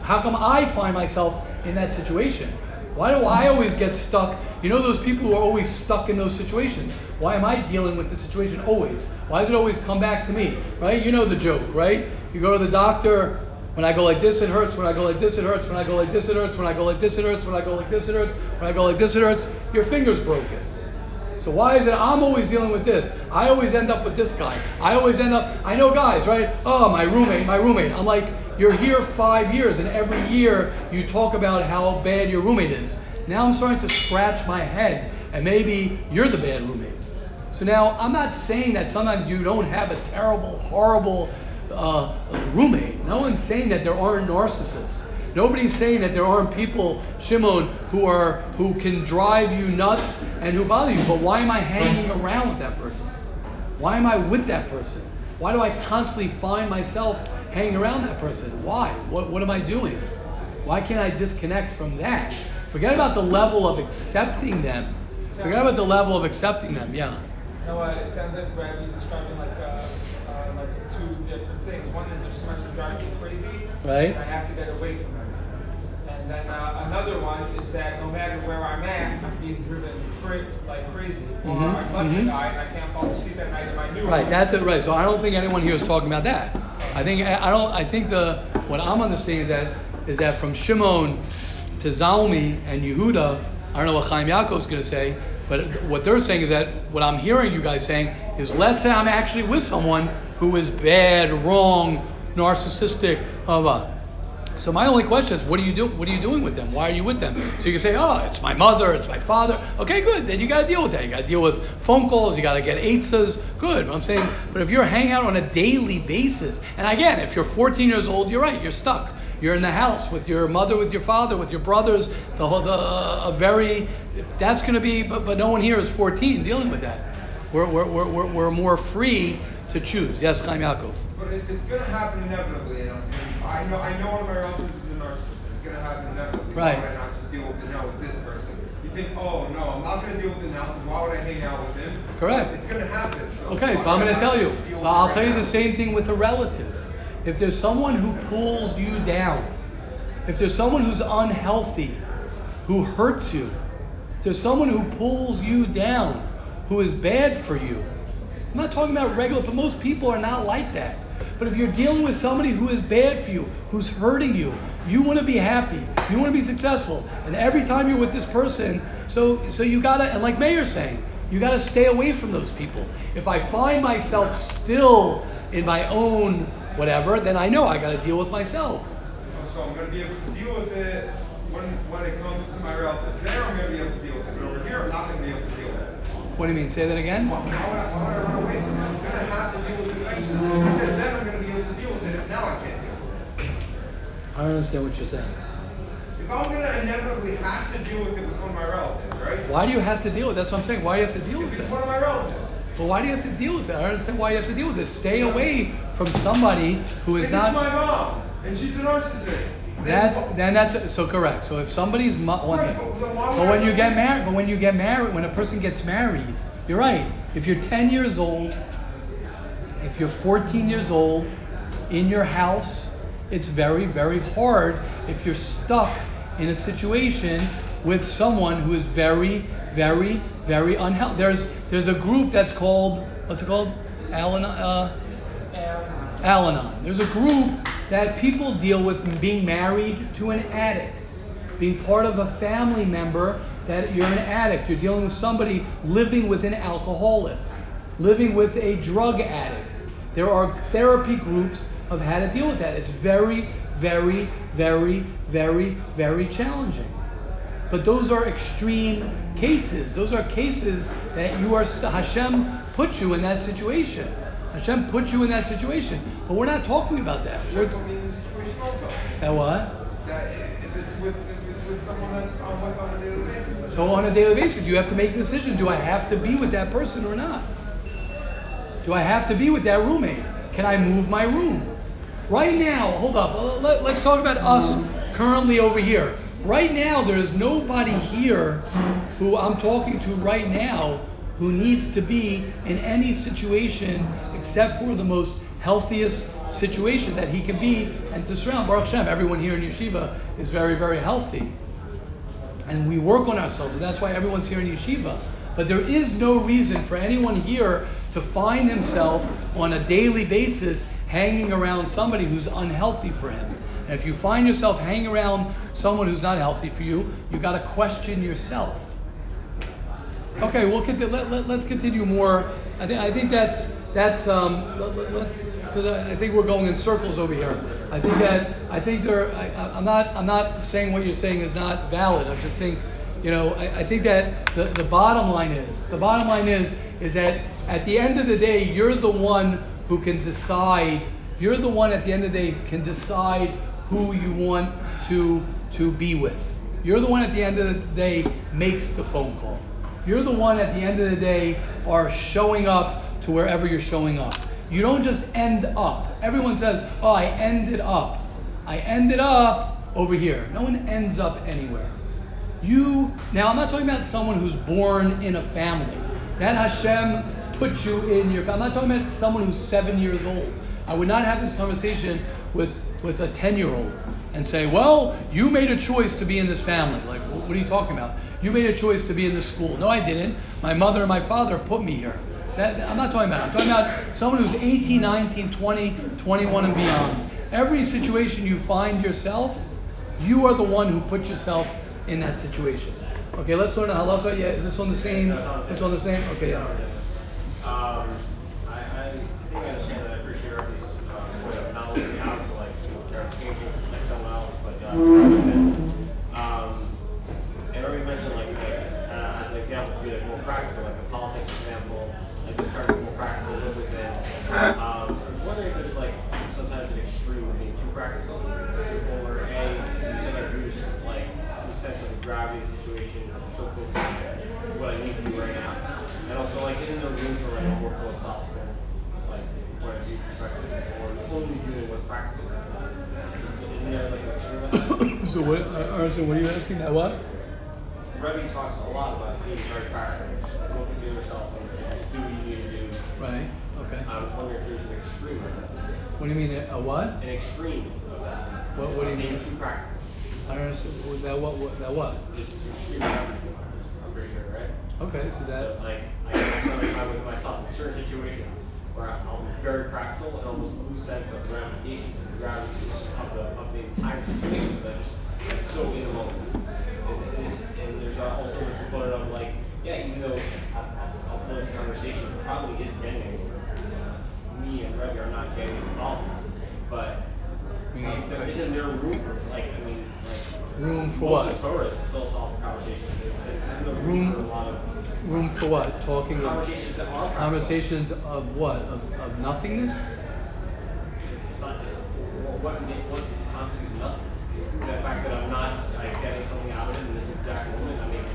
How come I find myself in that situation? Why do I always get stuck? You know those people who are always stuck in those situations. Why am I dealing with the situation always? Why does it always come back to me? Right? You know the joke, right? You go to the doctor. When I go like this, it hurts. When I go like this, it hurts. When I go like this, it hurts. When I go like this, it hurts. When I go like this, it hurts. When I go like this, it hurts. Your finger's broken. So why is it I'm always dealing with this? I always end up with this guy. I always end up. I know guys, right? Oh, my roommate, my roommate. I'm like, you're here five years, and every year you talk about how bad your roommate is. Now I'm starting to scratch my head, and maybe you're the bad roommate. So now I'm not saying that sometimes you don't have a terrible, horrible uh, roommate. No one's saying that there aren't narcissists. Nobody's saying that there aren't people, Shimon, who are who can drive you nuts and who bother you. But why am I hanging around with that person? Why am I with that person? Why do I constantly find myself hanging around that person? Why? What, what am I doing? Why can't I disconnect from that? Forget about the level of accepting them. Forget about the level of accepting them. Yeah. Know what? It sounds like Bradley's describing like uh, uh, like two different things. One is there's somebody who's driving me crazy, Right. and I have to get away from them. And then uh, another one is that no matter where I'm at, I'm being driven cra- like crazy, or Mhm, I've left mhm. the guy and I can't fall asleep at night in my new Right, that's it. Right. So I don't think anyone here is talking about that. I think I don't. I think the what I'm understanding is that is that from Shimon to Zalmi and Yehuda. I don't know what Chaim Yaakov is going to say, but what they're saying is that what I'm hearing you guys saying is, let's say I'm actually with someone who is bad, wrong, narcissistic, blah blah. So my only question is, what are you do? What are you doing with them? Why are you with them? So you can say, oh, it's my mother, it's my father. Okay, good. Then you got to deal with that. You got to deal with phone calls. You got to get eitzas. Good. But I'm saying, but if you're hanging out on a daily basis, and again, if you're 14 years old, you're right. You're stuck. You're in the house with your mother, with your father, with your brothers. The whole, the a very, that's going to be. But but no one here is 14 dealing with that. We're we're we're, we're, we're more free to choose. Yes, Chaim Yaakov. But if it's gonna happen inevitably, and I'm- know I know one of my relatives is a narcissist. it's gonna happen inevitably. Right. Why not just deal with it now with this person? You think, oh no, I'm not gonna deal with it now. Why would I hang out with him? Correct. It's gonna happen. Okay, so I'm going to tell you. So I'll tell you the now? same thing with a relative. If there's someone who pulls you down, if there's someone who's unhealthy, who hurts you, if there's someone who pulls you down, who is bad for you, I'm not talking about regular, but most people are not like that. But if you're dealing with somebody who is bad for you, who's hurting you, you want to be happy, you want to be successful, and every time you're with this person, so so you gotta, and like Meir's saying, you gotta stay away from those people. If I find myself still in my own whatever, then I know I gotta deal with myself. So I'm gonna be able to deal with it when when it comes to my relatives. There, I'm gonna be able to deal with it. But over here, I'm not gonna be able to deal with it. What do you mean? Say that again? Why would I, why would I run away from it? I'm gonna have to deal with it eventually. So he says then I'm gonna be able to deal with it. If now I can't deal with it. I don't understand what you're saying. If I'm gonna inevitably have to deal with it with one of my relatives, right? Why do you have to deal with? It? That's what I'm saying. Why do you have to deal with If it? it's one of my relatives. But why do you have to deal with it? I don't understand why you have to deal with it. Stay away from somebody who is not. my mom, and she's a narcissist. That's then that's so correct. So if somebody's mo- one second. but then why would But when you get married, but when you get married, when a person gets married, you're right. If you're 10 years old, if you're 14 years old, in your house, it's very very hard if you're stuck in a situation with someone who is very very very unhealthy. There's there's a group that's called what's it called? Alan. Uh, Al-Anon. There's a group that people deal with being married to an addict, being part of a family member that you're an addict. You're dealing with somebody living with an alcoholic, living with a drug addict. There are therapy groups of how to deal with that. It's very, very, very, very, very challenging. But those are extreme cases. Those are cases that you are Hashem put you in that situation. Hashem put you in that situation. But we're not talking about that. We're in this situation also. that what? That if it's with if it's with someone that's with on a daily basis. So on a daily basis, you have to make a decision. Do I have to be with that person or not? Do I have to be with that roommate? Can I move my room? Right now, hold up. Let, us talk about us currently over here. Right now, there's nobody here who I'm talking to right now who needs to be in any situation except for the most healthiest situation that he can be and to surround. Baruch Hashem, everyone here in Yeshiva is very, very healthy and we work on ourselves, and that's why everyone's here in yeshiva. But there is no reason for anyone here to find himself on a daily basis hanging around somebody who's unhealthy for him. And if you find yourself hanging around someone who's not healthy for you, you got to question yourself. Okay, we'll continue. Let, let, us continue more. I think I think that's that's um, let, us because I, I think we're going in circles over here. I think that I think there. I- I'm not I'm not saying what you're saying is not valid. I just think you know I, I think that the, the bottom line is the bottom line is is that at the end of the day you're the one who can decide. You're the one at the end of the day can decide who you want to to be with. You're the one at the end of the day makes the phone call. You're the one at the end of the day are showing up to wherever you're showing up. You don't just end up. Everyone says, "Oh, I ended up. I ended up over here." No one ends up anywhere. You now I'm not talking about someone who's born in a family. That Hashem put you in your family. I'm not talking about someone who's seven years old. I would not have this conversation with with a 10 year old and say, Well, you made a choice to be in this family. Like, what are you talking about? You made a choice to be in this school. No, I didn't. My mother and my father put me here. That, I'm not talking about. I'm talking about someone who's 18, 19, 20, 21, and beyond. Every situation you find yourself, you are the one who put yourself in that situation. Okay, let's learn a halacha. Yeah, is this on the same? It's on the same. Okay, yeah. Um, I, I think I understand that. I appreciate everybody's uh, way of not looking out for like verification like someone else, but uh, um, and already mentioned like, like uh, as an example to be like more practical, like a politics example, like just trying to be more practical, live within. Um, I was wondering if there's like sometimes an extreme of being too practical, or a you sometimes lose like the sense of the gravity of the situation, or so focused on what I need to do right now. And also, like, isn't there room for like a more philosophical, like, point of view perspective, or only doing what's practical? Isn't there like an extreme? So what, uh, what are you asking? That what? Rebbe talks a lot about being very practical. Look at yourself and do what you need to do. Right. Okay. I was wondering if there's an extreme of that. What do you mean? A what? An extreme of that. What, what do you Being mean? too practical. I don't understand. That what, what? That what? Just extreme of everything. I'm pretty sure, right? Okay, so So, that. like, I with myself in certain situations I'll be very practical and almost lose sense of the ramifications and the gravity of the, of the entire situation because I just so in the moment. And, and, and there's also the component of like, yeah, even though I'll pull the conversation probably is getting anywhere. Me and Rebbe are not getting involved, but Meaning, um, there like- isn't there room for like I mean like Room for what? philosophical conversations. There's no Room- room for a lot of Room for what? Talking of conversations that are conversations of what? Of, of nothingness? It's not, it's, what, what constitutes nothing? The fact that I'm not like getting something out of it in this exact moment, I'm making.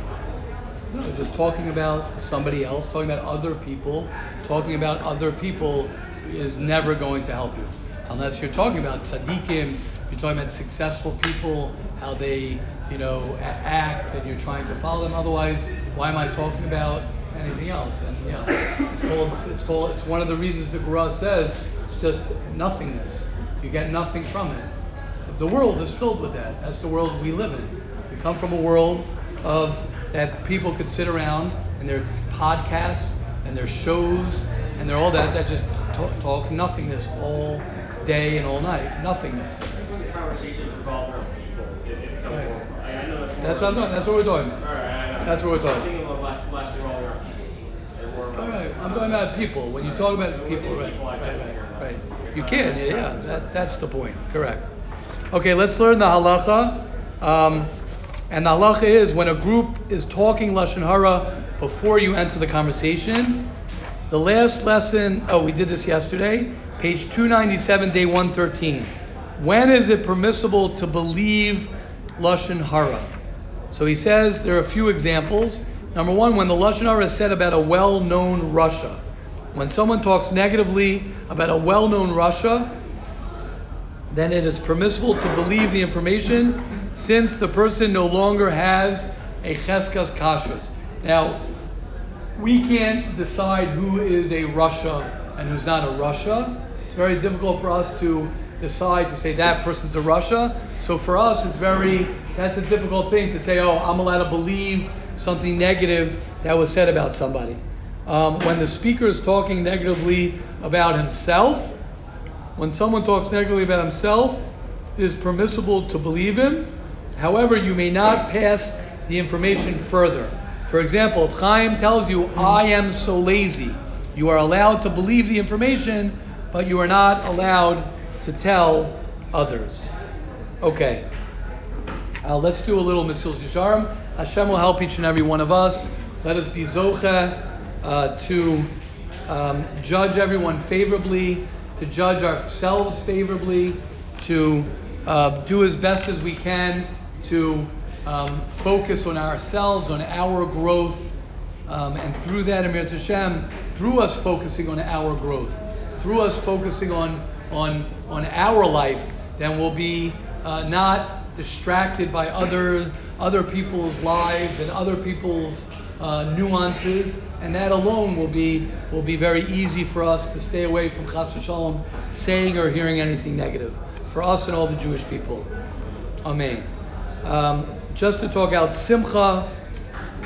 No, just talking about somebody else, talking about other people, talking about other people is never going to help you. Unless you're talking about tzaddikim, you're talking about successful people, how they, you know, act, and you're trying to follow them. Otherwise, why am I talking about anything else? And yeah, it's called, it's called, it's one of the reasons the Gemara says it's just nothingness. You get nothing from it. The world is filled with that. That's the world we live in. We come from a world of that people could sit around and their podcasts and their shows and they're all that that just talk, talk nothingness all day and all night. Nothingness. Conversations revolve that's what I'm talking. That's what we're doing. All about. right. That's what we're talking I'm thinking of less, less revolving around people. and more All about- right, I'm talking about people. When you talk about people, right, right, right, right. You can, yeah, yeah. That, that's the point. Correct. Okay, let's learn the halacha. Um, and the halacha is when a group is talking lashon hara before you enter the conversation. The last lesson. Oh, we did this yesterday. Page 297, day 113. When is it permissible to believe lashon hara? So he says there are a few examples. Number one, when the Lashon Hara is said about a well known rasha. When someone talks negatively about a well known rasha, then it is permissible to believe the information since the person no longer has a cheskas kashrus. Now, we can't decide who is a rasha and who's not a rasha. It's very difficult for us to decide to say that person's a rasha. So for us, it's very, that's a difficult thing to say, oh, I'm allowed to believe something negative that was said about somebody. Um, when the speaker is talking negatively about himself, when someone talks negatively about himself, it is permissible to believe him. However, you may not pass the information further. For example, if Chaim tells you, I am so lazy, you are allowed to believe the information, but you are not allowed to tell others. Okay. Uh, let's do a little Mesillas Yesharim. Hashem will help each and every one of us. Let us be Zocha uh, to um, judge everyone favorably, to judge ourselves favorably, to uh, do as best as we can to um, focus on ourselves, on our growth, um, and through that, Amir Hashem, through us focusing on our growth, through us focusing on on on our life, then we'll be uh, not distracted by other other people's lives and other people's uh, nuances, and that alone will be will be very easy for us to stay away from Chas v'Shalom saying or hearing anything negative for us and all the Jewish people. Amen. Um, just to talk out Simcha,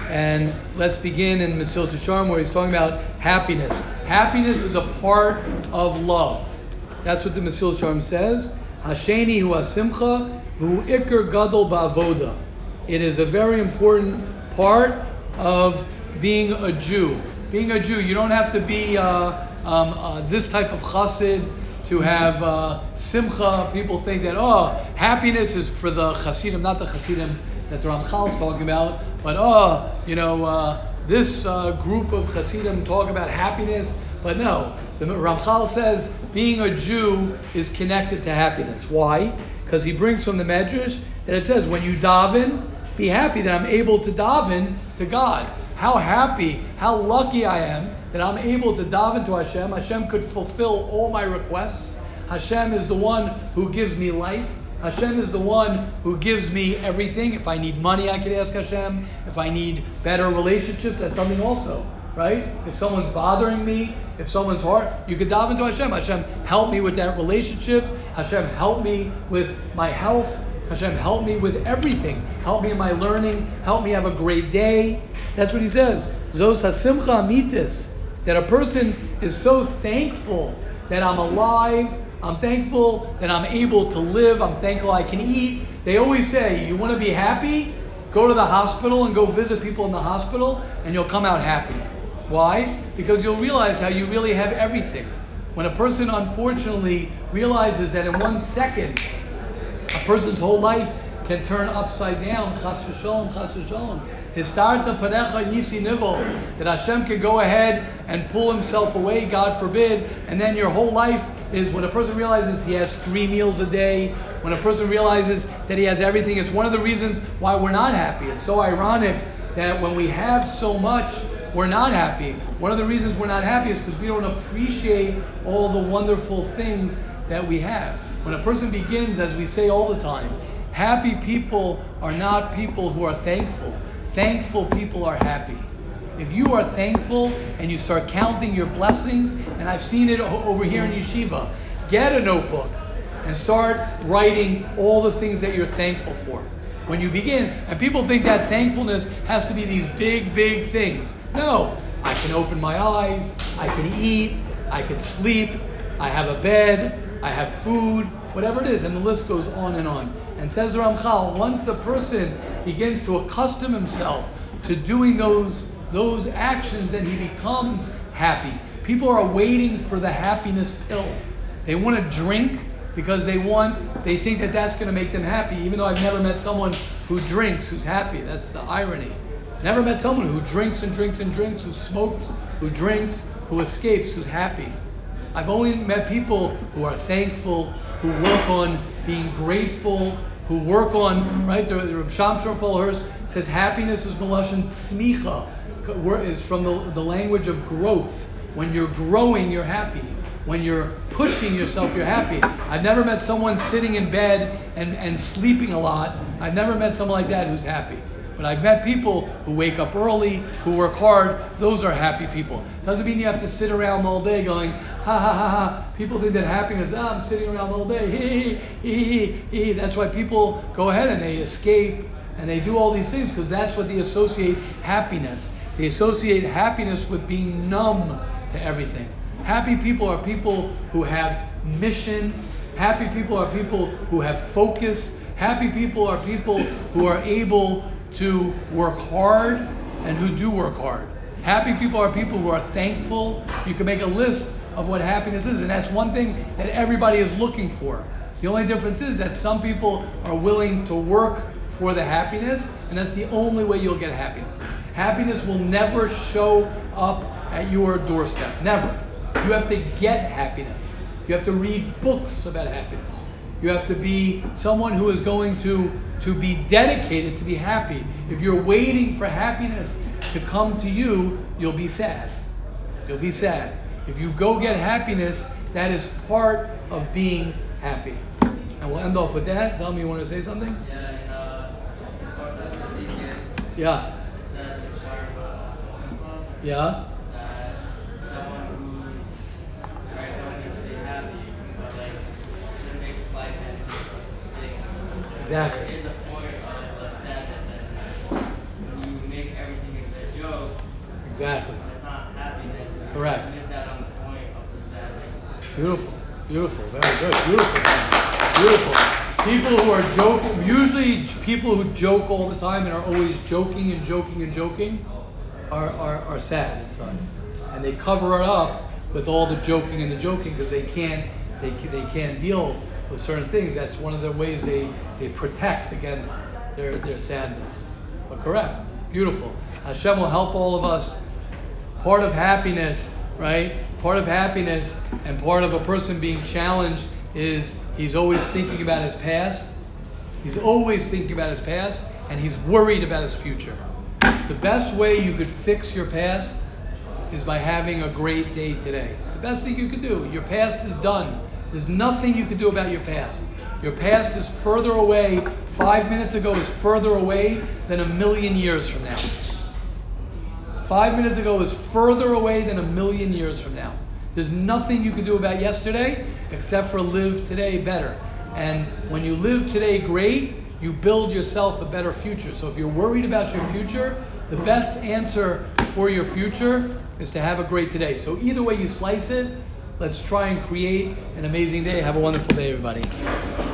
and let's begin in Mesillas Yesharim where he's talking about happiness. Happiness is a part of love. That's what the Mesillas Yesharim says. Hasheni hu simcha gadol ba'avoda. It is a very important part of being a Jew. Being a Jew, you don't have to be uh, um, uh, this type of chassid to have uh, simcha. People think that oh, happiness is for the chassidim, not the chassidim that the Ramchal is talking about, but oh, you know, uh, this uh, group of chassidim talk about happiness. But no, the Ramchal says being a Jew is connected to happiness. Why? Because he brings from the Medrash that it says when you daven, be happy that I'm able to daven to God. How happy, how lucky I am that I'm able to daven to Hashem. Hashem could fulfill all my requests. Hashem is the one who gives me life. Hashem is the one who gives me everything. If I need money, I can ask Hashem. If I need better relationships, that's something also, right? If someone's bothering me, if someone's hard, you could dive into Hashem. Hashem, help me with that relationship. Hashem, help me with my health. Hashem, help me with everything. Help me in my learning. Help me have a great day. That's what he says. Zos hasimcha amitis. That a person is so thankful that I'm alive. I'm thankful that I'm able to live. I'm thankful I can eat. They always say, you want to be happy? Go to the hospital and go visit people in the hospital, and you'll come out happy. Why? Because you'll realize how you really have everything. When a person unfortunately realizes that in one second a person's whole life can turn upside down. Chas v'sholom, chas v'sholom. Histarta panecha yisi nivel. That Hashem could go ahead and pull himself away, God forbid, and then your whole life is when a person realizes he has three meals a day, when a person realizes that he has everything, it's one of the reasons why we're not happy. It's so ironic that when we have so much, we're not happy. One of the reasons we're not happy is because we don't appreciate all the wonderful things that we have. When a person begins, as we say all the time, happy people are not people who are thankful. Thankful people are happy. If you are thankful and you start counting your blessings, and I've seen it over here in Yeshiva, get a notebook and start writing all the things that you're thankful for. When you begin, and people think that thankfulness has to be these big, big things. No, I can open my eyes, I can eat, I can sleep, I have a bed, I have food, whatever it is, and the list goes on and on. And says the Ramchal, once a person begins to accustom himself to doing those those actions, then he becomes happy. People are waiting for the happiness pill. They want to drink because they want they think that that's going to make them happy. Even though I've never met someone who drinks who's happy. That's the irony. Never met someone who drinks and drinks and drinks, who smokes, who drinks, who escapes, who's happy. I've only met people who are thankful, who work on being grateful, who work on, right? The, the Reb Fulhurst says happiness is Melashon Tzmicha, is from the, the language of growth. When you're growing, you're happy. When you're pushing yourself, you're happy. I've never met someone sitting in bed and, and sleeping a lot. I've never met someone like that who's happy. But I've met people who wake up early, who work hard. Those are happy people. Doesn't mean you have to sit around all day going, ha ha ha ha. People think that happiness, ah, I'm sitting around all day. Hee hee hee hee. That's why people go ahead and they escape and they do all these things because that's what they associate happiness. They associate happiness with being numb to everything. Happy people are people who have mission. Happy people are people who have focus. Happy people are people who are able to work hard and who do work hard. Happy people are people who are thankful. You can make a list of what happiness is, and that's one thing that everybody is looking for. The only difference is that some people are willing to work for the happiness, and that's the only way you'll get happiness. Happiness will never show up at your doorstep. Never. You have to get happiness. You have to read books about happiness. You have to be someone who is going to, to be dedicated to be happy. If you're waiting for happiness to come to you, you'll be sad. You'll be sad. If you go get happiness, that is part of being happy. And we'll end off with that. Tell me you want to say something? Yeah, uh, Yeah. it says in Shaar HaSimcha Yeah. that someone who's, right, someone needs to be happy, but like, shouldn't make life as big. Exactly. Is a point of the sadness that when you make everything into a joke, Exactly. it's not happiness. Correct. You miss out on the point of the sadness. Beautiful, beautiful, very good, beautiful, beautiful. People who are joking, usually people who joke all the time and are always joking and joking and joking, are, are, are sad inside, and they cover it up with all the joking and the joking because they can't they, ca- they can't deal with certain things. That's one of the ways they, they protect against their, their sadness. But correct, beautiful. Hashem will help all of us part of happiness, right? Part of happiness and part of a person being challenged is he's always thinking about his past. He's always thinking about his past and he's worried about his future. The best way you could fix your past is by having a great day today. It's the best thing you could do. Your past is done. There's nothing you can do about your past. Your past is further away, five minutes ago is further away than a million years from now. Five minutes ago is further away than a million years from now. There's nothing you can do about yesterday except for live today better. And when you live today great, you build yourself a better future. So if you're worried about your future, the best answer for your future is to have a great today. So either way you slice it, let's try and create an amazing day. Have a wonderful day, everybody.